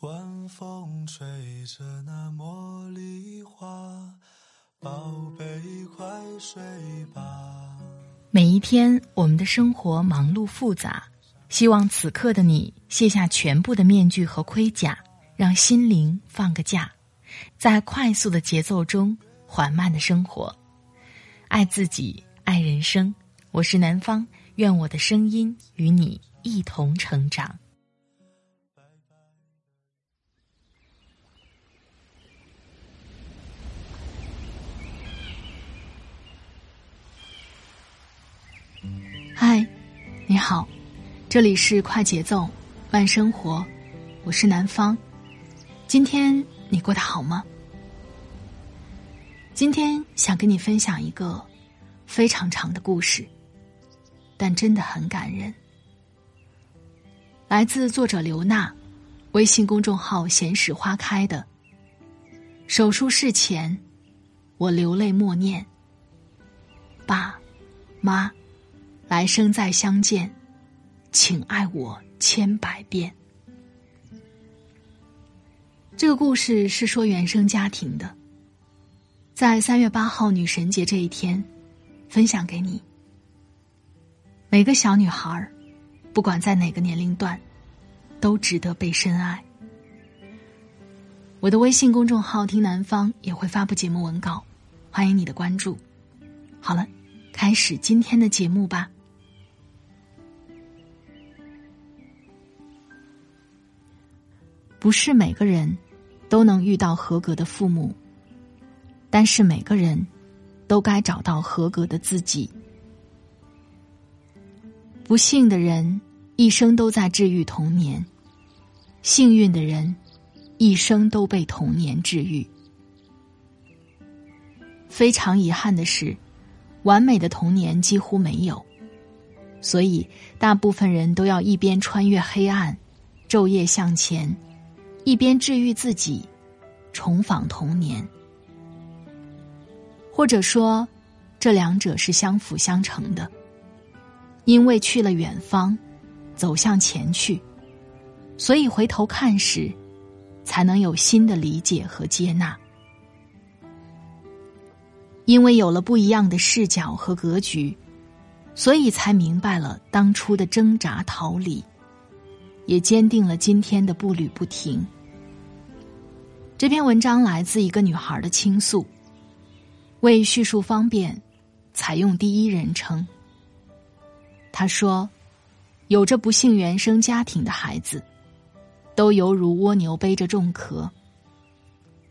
晚风吹着那茉莉花，宝贝快睡吧。每一天，我们的生活忙碌复杂，希望此刻的你卸下全部的面具和盔甲，让心灵放个假，在快速的节奏中缓慢的生活，爱自己，爱人生。我是南方，愿我的声音与你一同成长。嗨，你好，这里是快节奏慢生活，我是南方。今天你过得好吗？今天想跟你分享一个非常长的故事，但真的很感人。来自作者刘娜，微信公众号“闲时花开”的手术室前，我流泪默念：爸妈。来生再相见，请爱我千百遍。这个故事是说原生家庭的，在三月八号女神节这一天，分享给你。每个小女孩，不管在哪个年龄段，都值得被深爱。我的微信公众号“听南方”也会发布节目文稿，欢迎你的关注。好了，开始今天的节目吧。不是每个人都能遇到合格的父母，但是每个人都该找到合格的自己。不幸的人一生都在治愈童年，幸运的人一生都被童年治愈。非常遗憾的是，完美的童年几乎没有，所以大部分人都要一边穿越黑暗，昼夜向前。一边治愈自己，重访童年，或者说，这两者是相辅相成的。因为去了远方，走向前去，所以回头看时，才能有新的理解和接纳。因为有了不一样的视角和格局，所以才明白了当初的挣扎逃离。也坚定了今天的步履不停。这篇文章来自一个女孩的倾诉。为叙述方便，采用第一人称。她说：“有着不幸原生家庭的孩子，都犹如蜗牛背着重壳，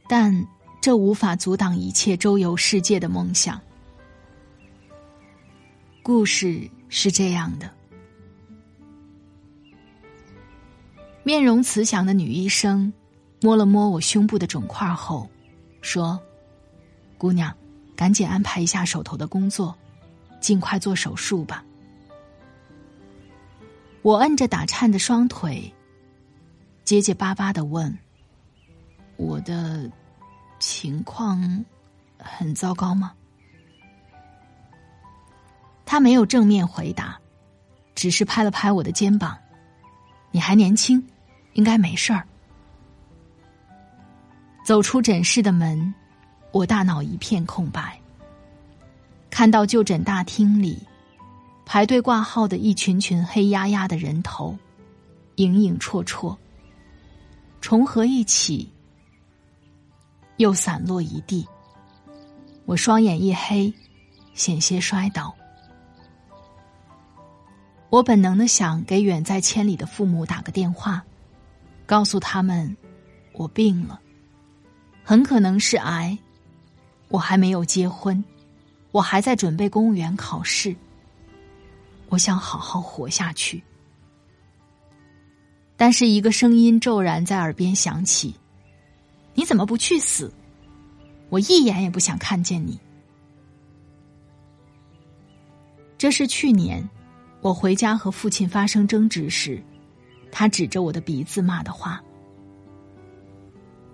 但这无法阻挡一切周游世界的梦想。”故事是这样的。面容慈祥的女医生摸了摸我胸部的肿块后，说：“姑娘，赶紧安排一下手头的工作，尽快做手术吧。”我摁着打颤的双腿，结结巴巴的问：“我的情况很糟糕吗？”他没有正面回答，只是拍了拍我的肩膀：“你还年轻。”应该没事儿。走出诊室的门，我大脑一片空白。看到就诊大厅里排队挂号的一群群黑压压的人头，影影绰绰，重合一起，又散落一地。我双眼一黑，险些摔倒。我本能的想给远在千里的父母打个电话。告诉他们，我病了，很可能是癌。我还没有结婚，我还在准备公务员考试。我想好好活下去，但是一个声音骤然在耳边响起：“你怎么不去死？我一眼也不想看见你。”这是去年我回家和父亲发生争执时。他指着我的鼻子骂的话，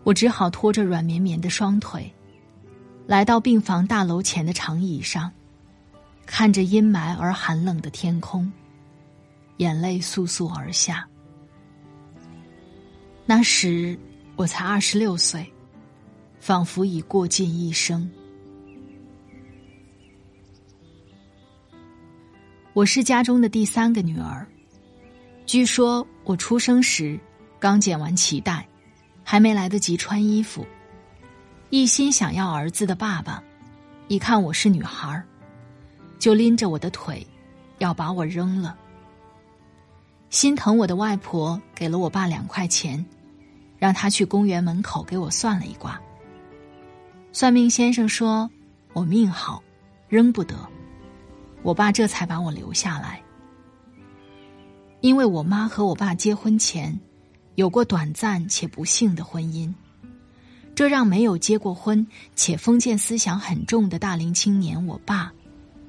我只好拖着软绵绵的双腿，来到病房大楼前的长椅上，看着阴霾而寒冷的天空，眼泪簌簌而下。那时我才二十六岁，仿佛已过尽一生。我是家中的第三个女儿，据说我出生时刚剪完脐带，还没来得及穿衣服，一心想要儿子的爸爸，一看我是女孩儿，就拎着我的腿，要把我扔了。心疼我的外婆给了我爸两块钱，让他去公园门口给我算了一卦。算命先生说我命好，扔不得。我爸这才把我留下来，因为我妈和我爸结婚前有过短暂且不幸的婚姻，这让没有结过婚且封建思想很重的大龄青年我爸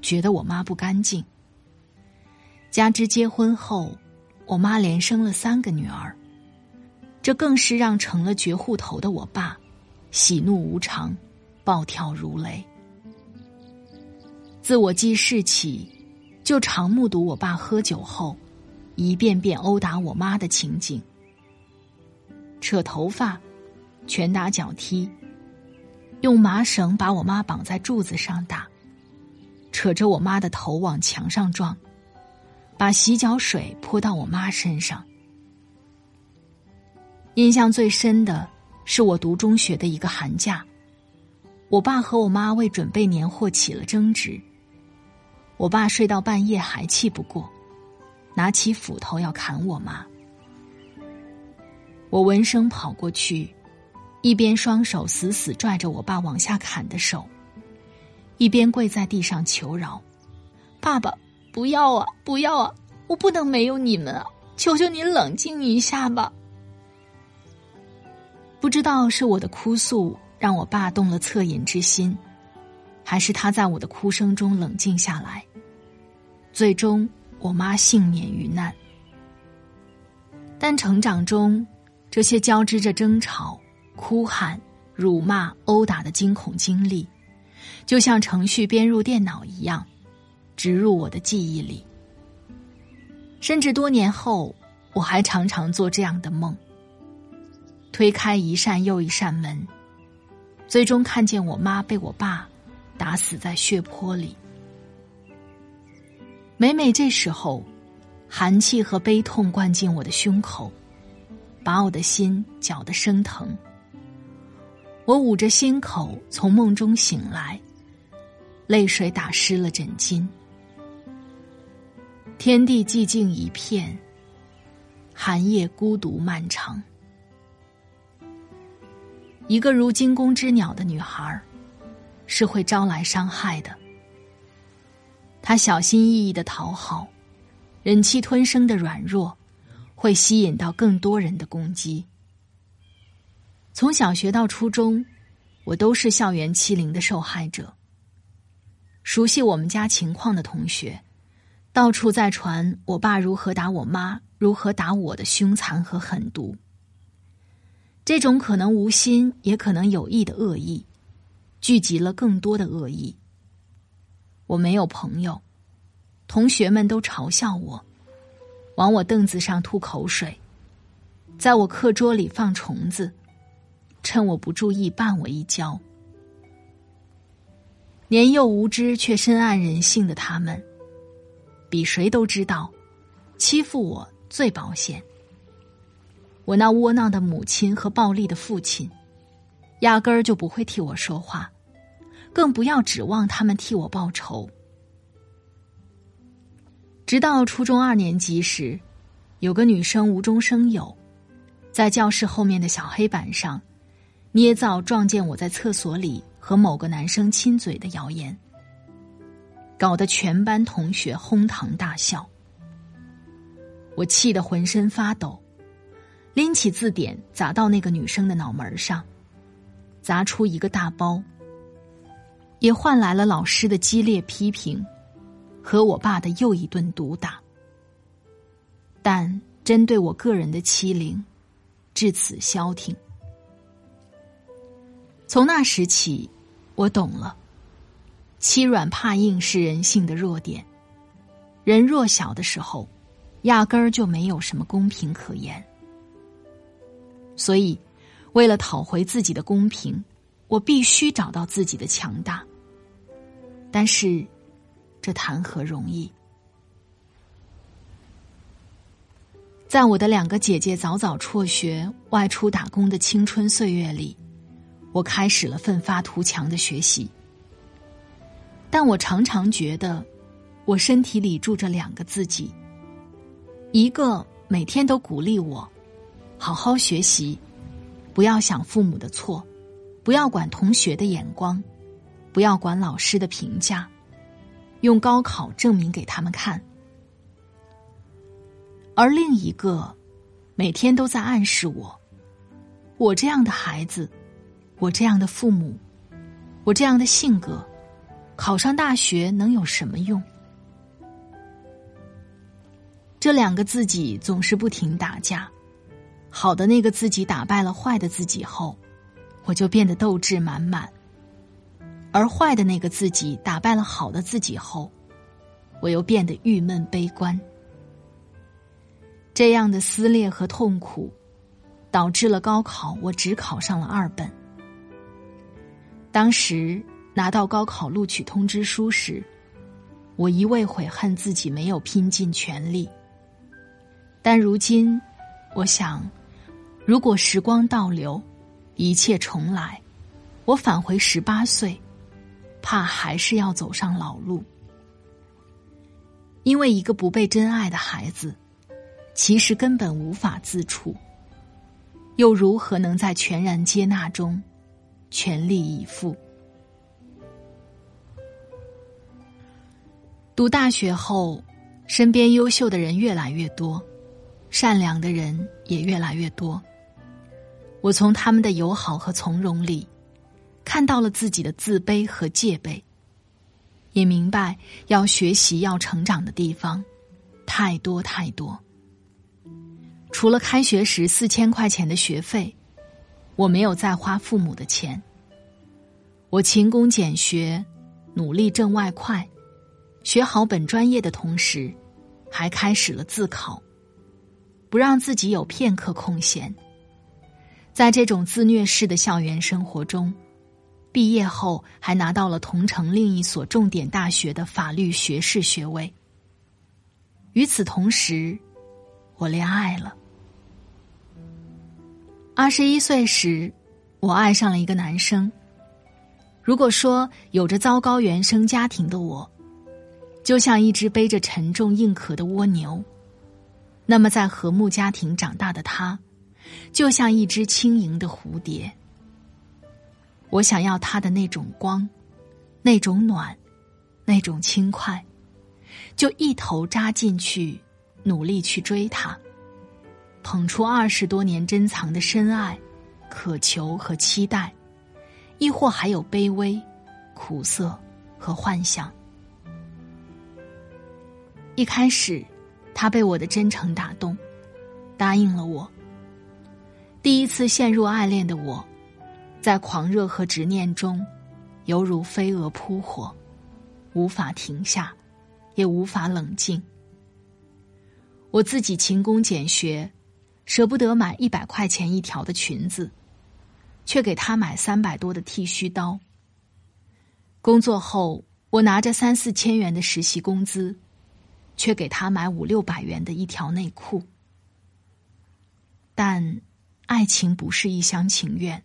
觉得我妈不干净。加之结婚后，我妈连生了三个女儿，这更是让成了绝户头的我爸喜怒无常，暴跳如雷。自我记事起，就常目睹我爸喝酒后，一遍遍殴打我妈的情景。扯头发，拳打脚踢，用麻绳把我妈绑在柱子上打，扯着我妈的头往墙上撞，把洗脚水泼到我妈身上。印象最深的是我读中学的一个寒假，我爸和我妈为准备年货起了争执。我爸睡到半夜还气不过，拿起斧头要砍我妈。我闻声跑过去，一边双手死死拽着我爸往下砍的手，一边跪在地上求饶：“爸爸，不要啊，不要啊！我不能没有你们啊！求求你冷静一下吧。”不知道是我的哭诉让我爸动了恻隐之心。还是他在我的哭声中冷静下来，最终我妈幸免于难。但成长中，这些交织着争吵、哭喊、辱骂、殴打的惊恐经历，就像程序编入电脑一样，植入我的记忆里。甚至多年后，我还常常做这样的梦：推开一扇又一扇门，最终看见我妈被我爸。打死在血泊里。每每这时候，寒气和悲痛灌进我的胸口，把我的心搅得生疼。我捂着心口从梦中醒来，泪水打湿了枕巾。天地寂静一片，寒夜孤独漫长。一个如惊弓之鸟的女孩。是会招来伤害的。她小心翼翼的讨好，忍气吞声的软弱，会吸引到更多人的攻击。从小学到初中，我都是校园欺凌的受害者。熟悉我们家情况的同学，到处在传我爸如何打我妈，如何打我的凶残和狠毒。这种可能无心，也可能有意的恶意。聚集了更多的恶意。我没有朋友，同学们都嘲笑我，往我凳子上吐口水，在我课桌里放虫子，趁我不注意绊我一跤。年幼无知却深谙人性的他们，比谁都知道，欺负我最保险。我那窝囊的母亲和暴力的父亲，压根儿就不会替我说话。更不要指望他们替我报仇。直到初中二年级时，有个女生无中生有，在教室后面的小黑板上捏造撞见我在厕所里和某个男生亲嘴的谣言，搞得全班同学哄堂大笑。我气得浑身发抖，拎起字典砸到那个女生的脑门上，砸出一个大包。也换来了老师的激烈批评，和我爸的又一顿毒打。但针对我个人的欺凌，至此消停。从那时起，我懂了，欺软怕硬是人性的弱点。人弱小的时候，压根儿就没有什么公平可言。所以，为了讨回自己的公平，我必须找到自己的强大。但是，这谈何容易？在我的两个姐姐早早辍学、外出打工的青春岁月里，我开始了奋发图强的学习。但我常常觉得，我身体里住着两个自己，一个每天都鼓励我好好学习，不要想父母的错，不要管同学的眼光，不要管老师的评价，用高考证明给他们看。而另一个，每天都在暗示我：我这样的孩子，我这样的父母，我这样的性格，考上大学能有什么用？这两个自己总是不停打架，好的那个自己打败了坏的自己后，我就变得斗志满满；而坏的那个自己打败了好的自己后，我又变得郁闷悲观。这样的撕裂和痛苦，导致了高考我只考上了二本。当时拿到高考录取通知书时，我一味悔恨自己没有拼尽全力。但如今，我想，如果时光倒流，一切重来，我返回十八岁，怕还是要走上老路，因为一个不被真爱的孩子。其实根本无法自处，又如何能在全然接纳中全力以赴？读大学后，身边优秀的人越来越多，善良的人也越来越多。我从他们的友好和从容里，看到了自己的自卑和戒备，也明白要学习、要成长的地方太多太多。除了开学时四千块钱的学费，我没有再花父母的钱。我勤工俭学，努力挣外快，学好本专业的同时，还开始了自考，不让自己有片刻空闲。在这种自虐式的校园生活中，毕业后还拿到了同城另一所重点大学的法律学士学位。与此同时，我恋爱了。二十一岁时，我爱上了一个男生。如果说有着糟糕原生家庭的我，就像一只背着沉重硬壳的蜗牛，那么在和睦家庭长大的他，就像一只轻盈的蝴蝶。我想要他的那种光，那种暖，那种轻快，就一头扎进去，努力去追他。捧出二十多年珍藏的深爱、渴求和期待，亦或还有卑微、苦涩和幻想。一开始，他被我的真诚打动，答应了我。第一次陷入爱恋的我，在狂热和执念中，犹如飞蛾扑火，无法停下，也无法冷静。我自己勤工俭学。舍不得买一百块钱一条的裙子，却给他买三百多的剃须刀。工作后，我拿着三四千元的实习工资，却给他买五六百元的一条内裤。但，爱情不是一厢情愿，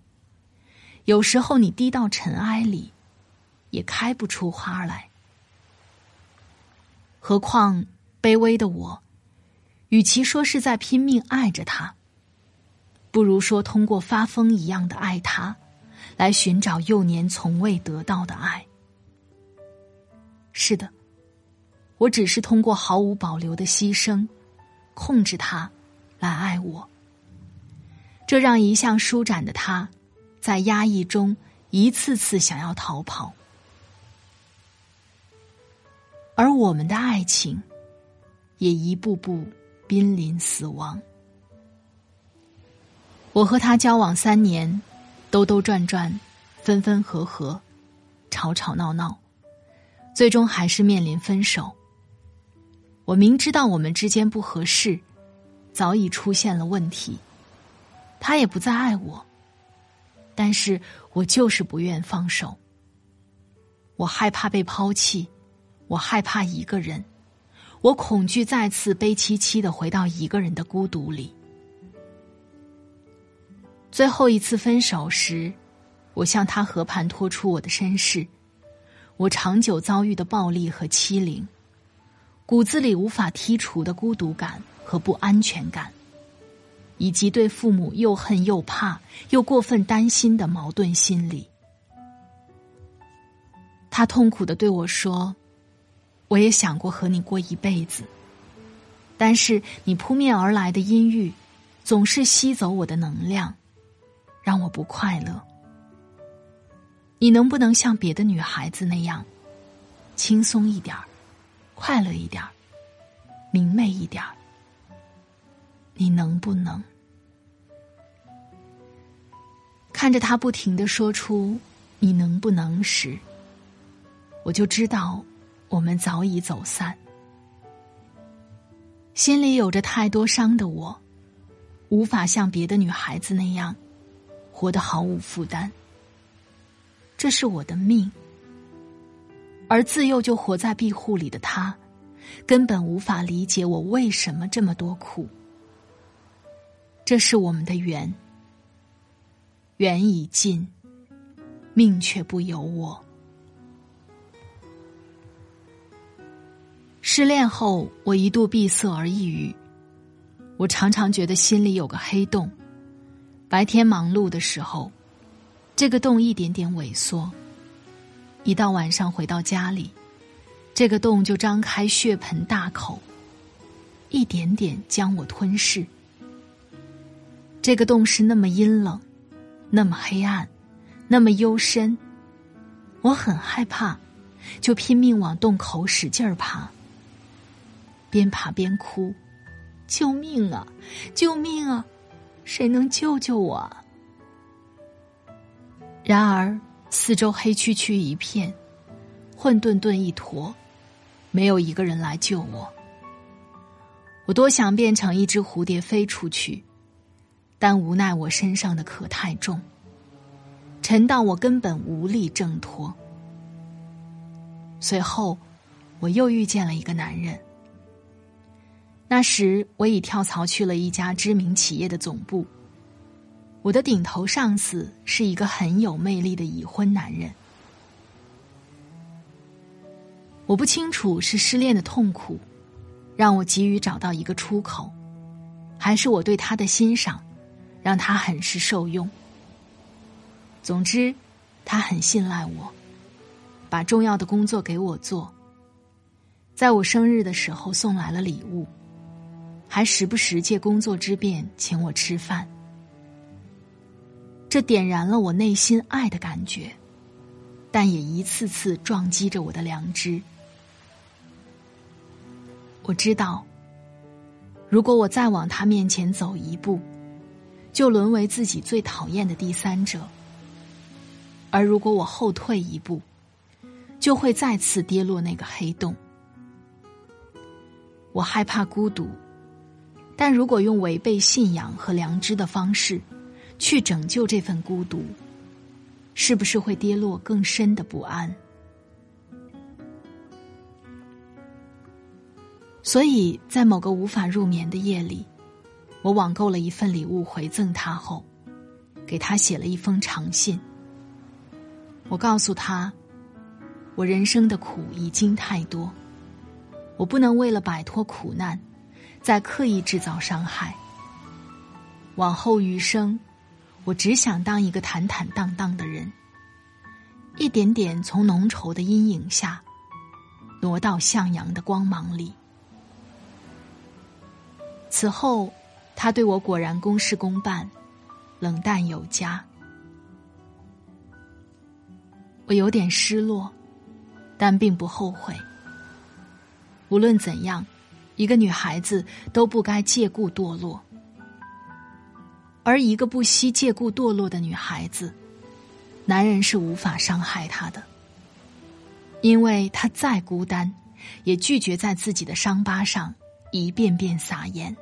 有时候你低到尘埃里，也开不出花来。何况，卑微的我。与其说是在拼命爱着他，不如说通过发疯一样的爱他，来寻找幼年从未得到的爱。是的，我只是通过毫无保留的牺牲，控制他，来爱我。这让一向舒展的他，在压抑中一次次想要逃跑，而我们的爱情，也一步步。濒临死亡。我和他交往三年，兜兜转转，分分合合，吵吵闹闹，最终还是面临分手。我明知道我们之间不合适，早已出现了问题，他也不再爱我。但是我就是不愿放手。我害怕被抛弃，我害怕一个人，我恐惧再次悲戚戚的回到一个人的孤独里。最后一次分手时，我向他和盘托出我的身世，我长久遭遇的暴力和欺凌，骨子里无法剔除的孤独感和不安全感，以及对父母又恨又怕又过分担心的矛盾心理。他痛苦的对我说：“我也想过和你过一辈子，但是你扑面而来的阴郁，总是吸走我的能量。”让我不快乐。你能不能像别的女孩子那样，轻松一点儿，快乐一点儿，明媚一点儿？你能不能？看着他不停的说出“你能不能”时，我就知道我们早已走散。心里有着太多伤的我，无法像别的女孩子那样。活得毫无负担，这是我的命。而自幼就活在庇护里的他，根本无法理解我为什么这么多苦。这是我们的缘，缘已尽，命却不由我。失恋后，我一度闭塞而抑郁，我常常觉得心里有个黑洞。白天忙碌的时候，这个洞一点点萎缩；一到晚上回到家里，这个洞就张开血盆大口，一点点将我吞噬。这个洞是那么阴冷，那么黑暗，那么幽深，我很害怕，就拼命往洞口使劲儿爬，边爬边哭：“救命啊！救命啊！”谁能救救我？然而，四周黑黢黢一片，混沌沌一坨，没有一个人来救我。我多想变成一只蝴蝶飞出去，但无奈我身上的壳太重，沉到我根本无力挣脱。随后，我又遇见了一个男人。那时，我已跳槽去了一家知名企业的总部。我的顶头上司是一个很有魅力的已婚男人。我不清楚是失恋的痛苦，让我急于找到一个出口，还是我对他的欣赏，让他很是受用。总之，他很信赖我，把重要的工作给我做，在我生日的时候送来了礼物。还时不时借工作之便请我吃饭，这点燃了我内心爱的感觉，但也一次次撞击着我的良知。我知道，如果我再往他面前走一步，就沦为自己最讨厌的第三者；而如果我后退一步，就会再次跌落那个黑洞。我害怕孤独。但如果用违背信仰和良知的方式，去拯救这份孤独，是不是会跌落更深的不安？所以在某个无法入眠的夜里，我网购了一份礼物回赠他后，给他写了一封长信。我告诉他，我人生的苦已经太多，我不能为了摆脱苦难。在刻意制造伤害。往后余生，我只想当一个坦坦荡荡的人，一点点从浓稠的阴影下挪到向阳的光芒里。此后，他对我果然公事公办，冷淡有加。我有点失落，但并不后悔。无论怎样。一个女孩子都不该借故堕落，而一个不惜借故堕落的女孩子，男人是无法伤害她的，因为她再孤单，也拒绝在自己的伤疤上一遍遍撒盐。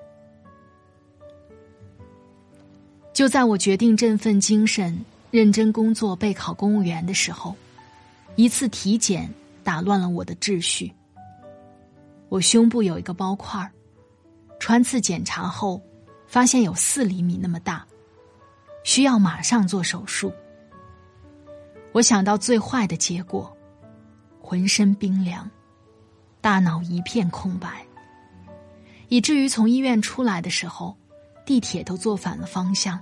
就在我决定振奋精神、认真工作备考公务员的时候，一次体检打乱了我的秩序。我胸部有一个包块儿，穿刺检查后，发现有四厘米那么大，需要马上做手术。我想到最坏的结果，浑身冰凉，大脑一片空白，以至于从医院出来的时候，地铁都坐反了方向。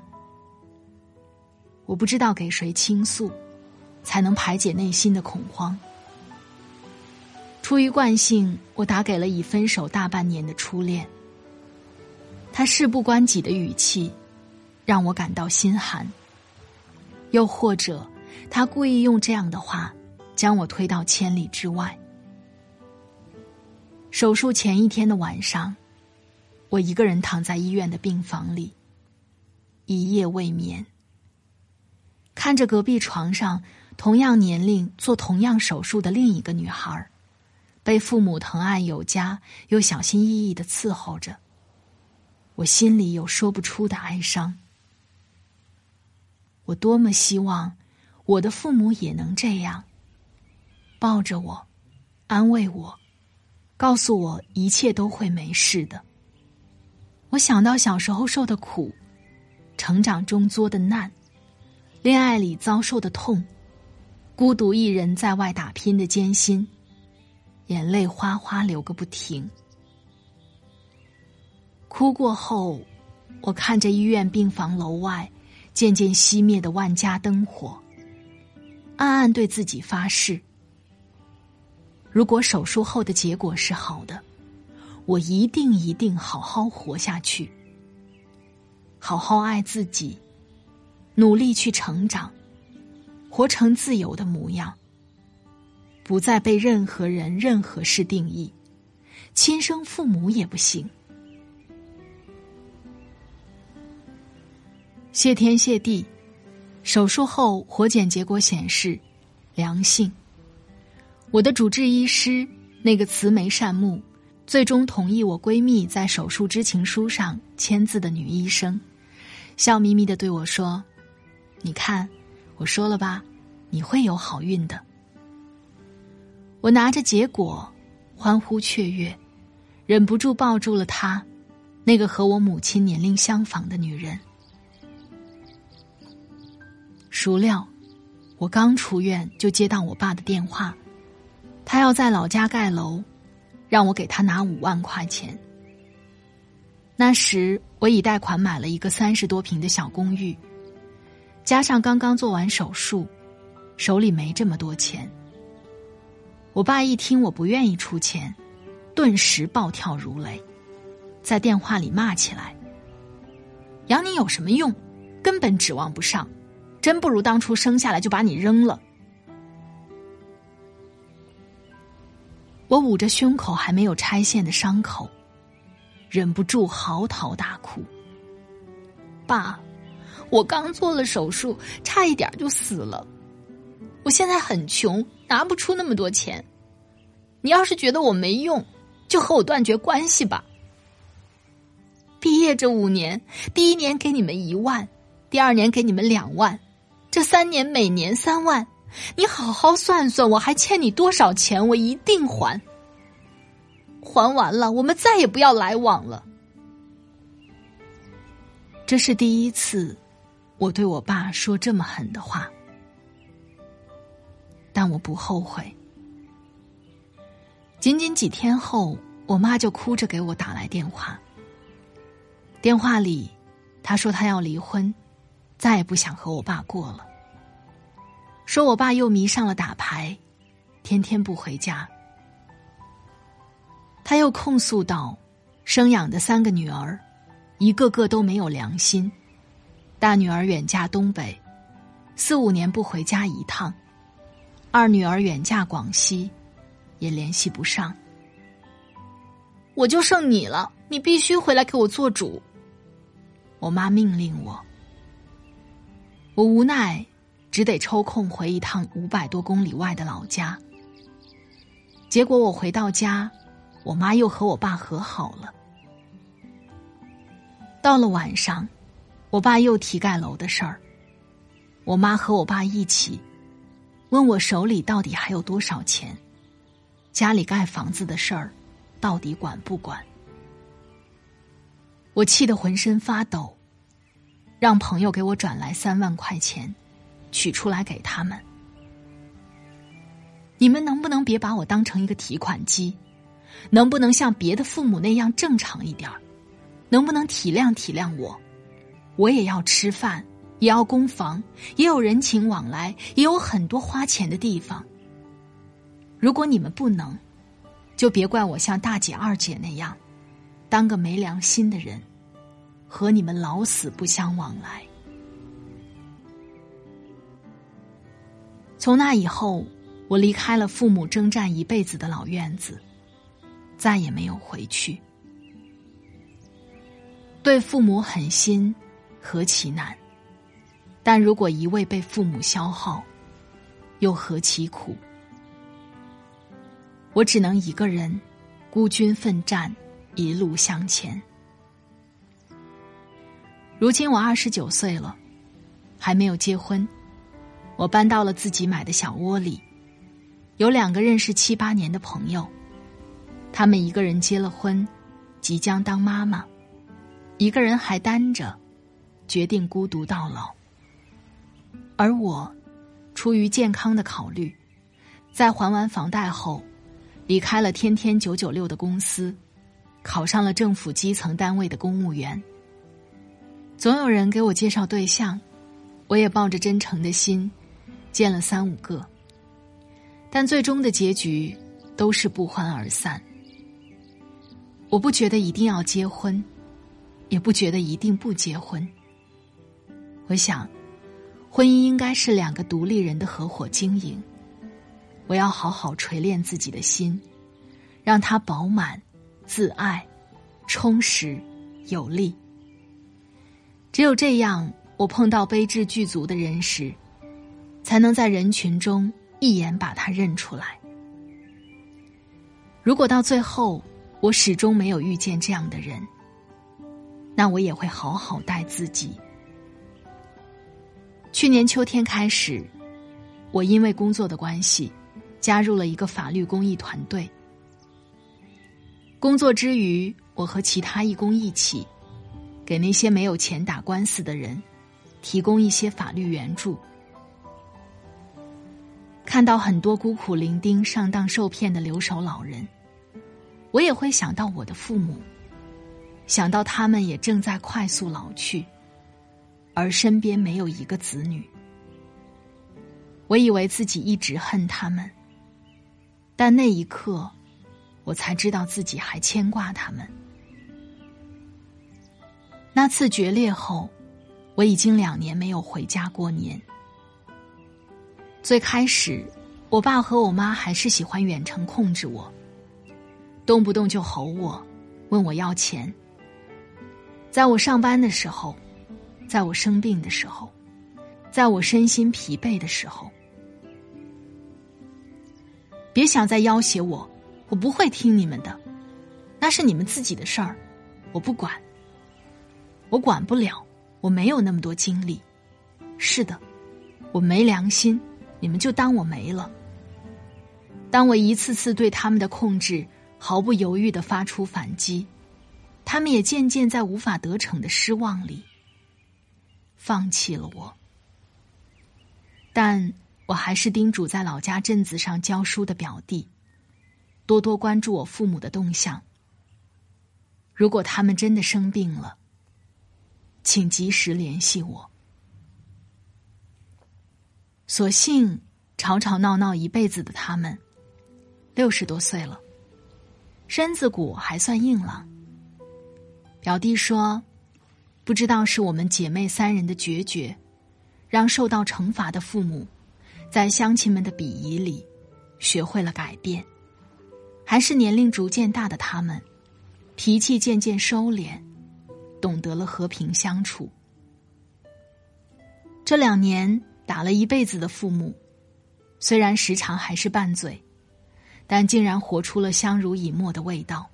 我不知道给谁倾诉，才能排解内心的恐慌。出于惯性，我打给了已分手大半年的初恋。他事不关己的语气，让我感到心寒。又或者，他故意用这样的话，将我推到千里之外。手术前一天的晚上，我一个人躺在医院的病房里，一夜未眠，看着隔壁床上同样年龄做同样手术的另一个女孩。被父母疼爱有加，又小心翼翼的伺候着，我心里有说不出的哀伤。我多么希望我的父母也能这样，抱着我，安慰我，告诉我一切都会没事的。我想到小时候受的苦，成长中作的难，恋爱里遭受的痛，孤独一人在外打拼的艰辛。眼泪哗哗流个不停。哭过后，我看着医院病房楼外渐渐熄灭的万家灯火，暗暗对自己发誓：如果手术后的结果是好的，我一定一定好好活下去，好好爱自己，努力去成长，活成自由的模样。不再被任何人、任何事定义，亲生父母也不行。谢天谢地，手术后活检结果显示良性。我的主治医师那个慈眉善目，最终同意我闺蜜在手术知情书上签字的女医生，笑眯眯的对我说：“你看，我说了吧，你会有好运的。”我拿着结果，欢呼雀跃，忍不住抱住了她，那个和我母亲年龄相仿的女人。孰料，我刚出院就接到我爸的电话，他要在老家盖楼，让我给他拿五万块钱。那时我已贷款买了一个三十多平的小公寓，加上刚刚做完手术，手里没这么多钱。我爸一听我不愿意出钱，顿时暴跳如雷，在电话里骂起来：“养你有什么用？根本指望不上，真不如当初生下来就把你扔了。”我捂着胸口还没有拆线的伤口，忍不住嚎啕大哭：“爸，我刚做了手术，差一点就死了。”我现在很穷，拿不出那么多钱。你要是觉得我没用，就和我断绝关系吧。毕业这五年，第一年给你们一万，第二年给你们两万，这三年每年三万。你好好算算，我还欠你多少钱？我一定还。还完了，我们再也不要来往了。这是第一次，我对我爸说这么狠的话。但我不后悔。仅仅几天后，我妈就哭着给我打来电话。电话里，她说她要离婚，再也不想和我爸过了。说我爸又迷上了打牌，天天不回家。他又控诉道：“生养的三个女儿，一个个都没有良心。大女儿远嫁东北，四五年不回家一趟。”二女儿远嫁广西，也联系不上。我就剩你了，你必须回来给我做主。我妈命令我，我无奈，只得抽空回一趟五百多公里外的老家。结果我回到家，我妈又和我爸和好了。到了晚上，我爸又提盖楼的事儿。我妈和我爸一起问我手里到底还有多少钱，家里盖房子的事儿到底管不管？我气得浑身发抖，让朋友给我转来三万块钱，取出来给他们。你们能不能别把我当成一个提款机？能不能像别的父母那样正常一点儿？能不能体谅体谅我？我也要吃饭，也要供房，也有人情往来，也有很多花钱的地方。如果你们不能，就别怪我像大姐、二姐那样，当个没良心的人，和你们老死不相往来。从那以后，我离开了父母征战一辈子的老院子。再也没有回去。对父母狠心，何其难！但如果一味被父母消耗，又何其苦！我只能一个人孤军奋战，一路向前。如今我二十九岁了，还没有结婚。我搬到了自己买的小窝里，有两个认识七八年的朋友。他们一个人结了婚，即将当妈妈；一个人还单着，决定孤独到老。而我，出于健康的考虑，在还完房贷后，离开了天天九九六的公司，考上了政府基层单位的公务员。总有人给我介绍对象，我也抱着真诚的心，见了三五个，但最终的结局都是不欢而散。我不觉得一定要结婚，也不觉得一定不结婚。我想，婚姻应该是两个独立人的合伙经营。我要好好锤炼自己的心，让它饱满、自爱、充实、有力。只有这样，我碰到卑智具足的人时，才能在人群中一眼把他认出来。如果到最后，我始终没有遇见这样的人，那我也会好好待自己。去年秋天开始，我因为工作的关系，加入了一个法律公益团队。工作之余，我和其他义工一起，给那些没有钱打官司的人，提供一些法律援助。看到很多孤苦伶仃、上当受骗的留守老人。我也会想到我的父母，想到他们也正在快速老去，而身边没有一个子女。我以为自己一直恨他们，但那一刻，我才知道自己还牵挂他们。那次决裂后，我已经两年没有回家过年。最开始，我爸和我妈还是喜欢远程控制我。动不动就吼我，问我要钱。在我上班的时候，在我生病的时候，在我身心疲惫的时候，别想再要挟我，我不会听你们的，那是你们自己的事儿，我不管，我管不了，我没有那么多精力。是的，我没良心，你们就当我没了。当我一次次对他们的控制。毫不犹豫的发出反击，他们也渐渐在无法得逞的失望里放弃了我。但我还是叮嘱在老家镇子上教书的表弟，多多关注我父母的动向。如果他们真的生病了，请及时联系我。所幸吵吵闹闹一辈子的他们，六十多岁了。身子骨还算硬朗。表弟说：“不知道是我们姐妹三人的决绝，让受到惩罚的父母，在乡亲们的鄙夷里，学会了改变，还是年龄逐渐大的他们，脾气渐渐收敛，懂得了和平相处。这两年打了一辈子的父母，虽然时常还是拌嘴。”但竟然活出了相濡以沫的味道。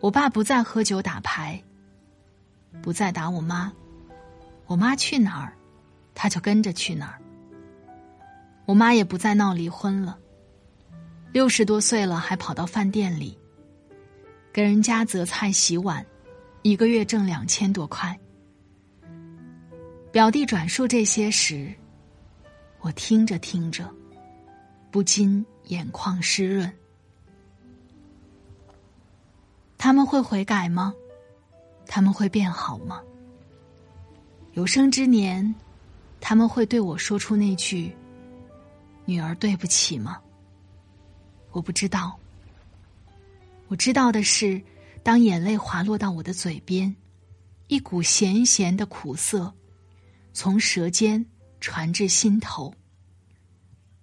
我爸不再喝酒打牌，不再打我妈，我妈去哪儿，他就跟着去哪儿。我妈也不再闹离婚了，六十多岁了还跑到饭店里，给人家择菜洗碗，一个月挣两千多块。表弟转述这些时，我听着听着，不禁眼眶湿润。他们会悔改吗？他们会变好吗？有生之年，他们会对我说出那句“女儿对不起”吗？我不知道。我知道的是，当眼泪滑落到我的嘴边，一股咸咸的苦涩从舌尖传至心头，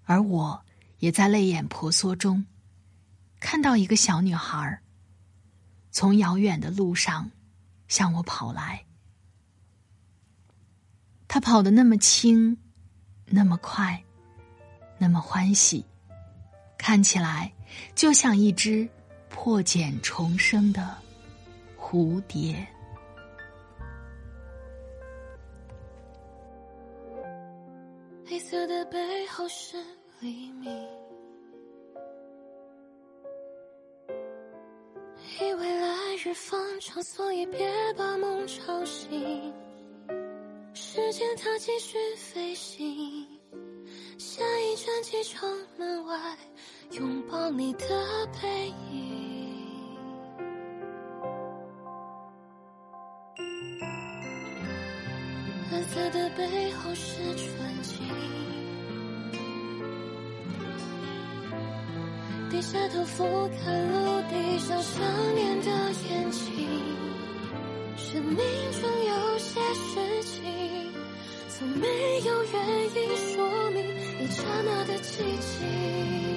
而我也在泪眼婆娑中看到一个小女孩。从遥远的路上向我跑来，他跑得那么轻，那么快，那么欢喜，看起来就像一只破茧重生的蝴蝶。黑色的背后是黎明。日方长，所以别把梦吵醒。时间它继续飞行，下一站机场门外，拥抱你的背影。蓝色的背后是纯净。低下头俯瞰陆地上想念的眼睛，生命中有些事情，从没有原因说明一刹那的寂静。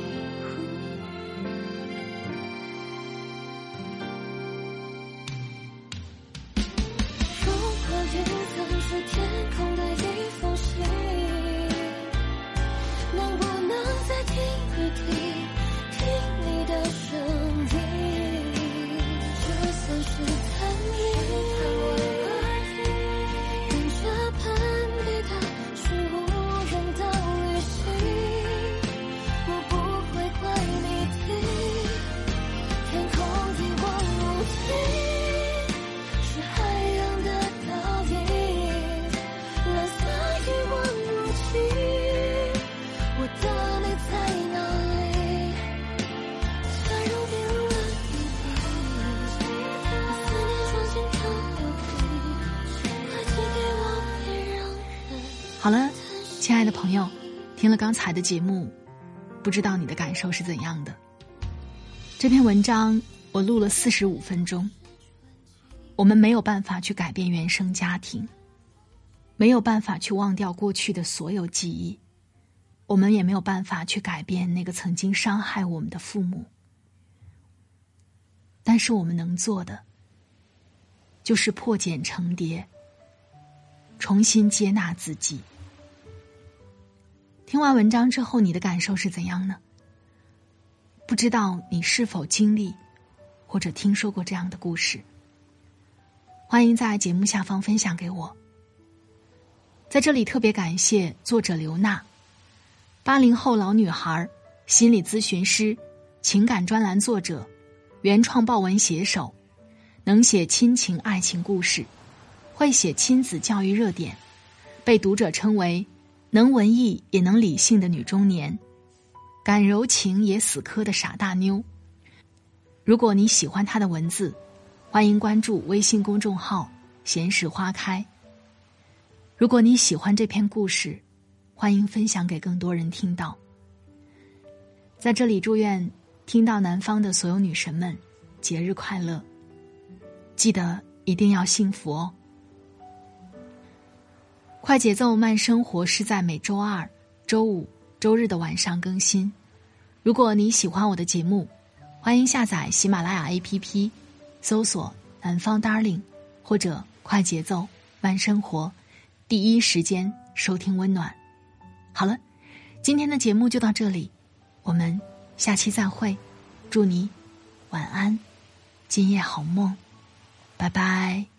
朋友，听了刚才的节目，不知道你的感受是怎样的？这篇文章我录了四十五分钟。我们没有办法去改变原生家庭，没有办法去忘掉过去的所有记忆，我们也没有办法去改变那个曾经伤害我们的父母。但是我们能做的，就是破茧成蝶，重新接纳自己。听完文章之后，你的感受是怎样呢？不知道你是否经历或者听说过这样的故事？欢迎在节目下方分享给我。在这里特别感谢作者刘娜，八零后老女孩，心理咨询师，情感专栏作者，原创报文写手，能写亲情爱情故事，会写亲子教育热点，被读者称为。能文艺也能理性的女中年，敢柔情也死磕的傻大妞。如果你喜欢她的文字，欢迎关注微信公众号“闲时花开”。如果你喜欢这篇故事，欢迎分享给更多人听到。在这里，祝愿听到南方的所有女神们节日快乐！记得一定要幸福哦。快节奏慢生活是在每周二、周五、周日的晚上更新。如果你喜欢我的节目，欢迎下载喜马拉雅 APP，搜索“南方 Darling” 或者“快节奏慢生活”，第一时间收听温暖。好了，今天的节目就到这里，我们下期再会。祝你晚安，今夜好梦，拜拜。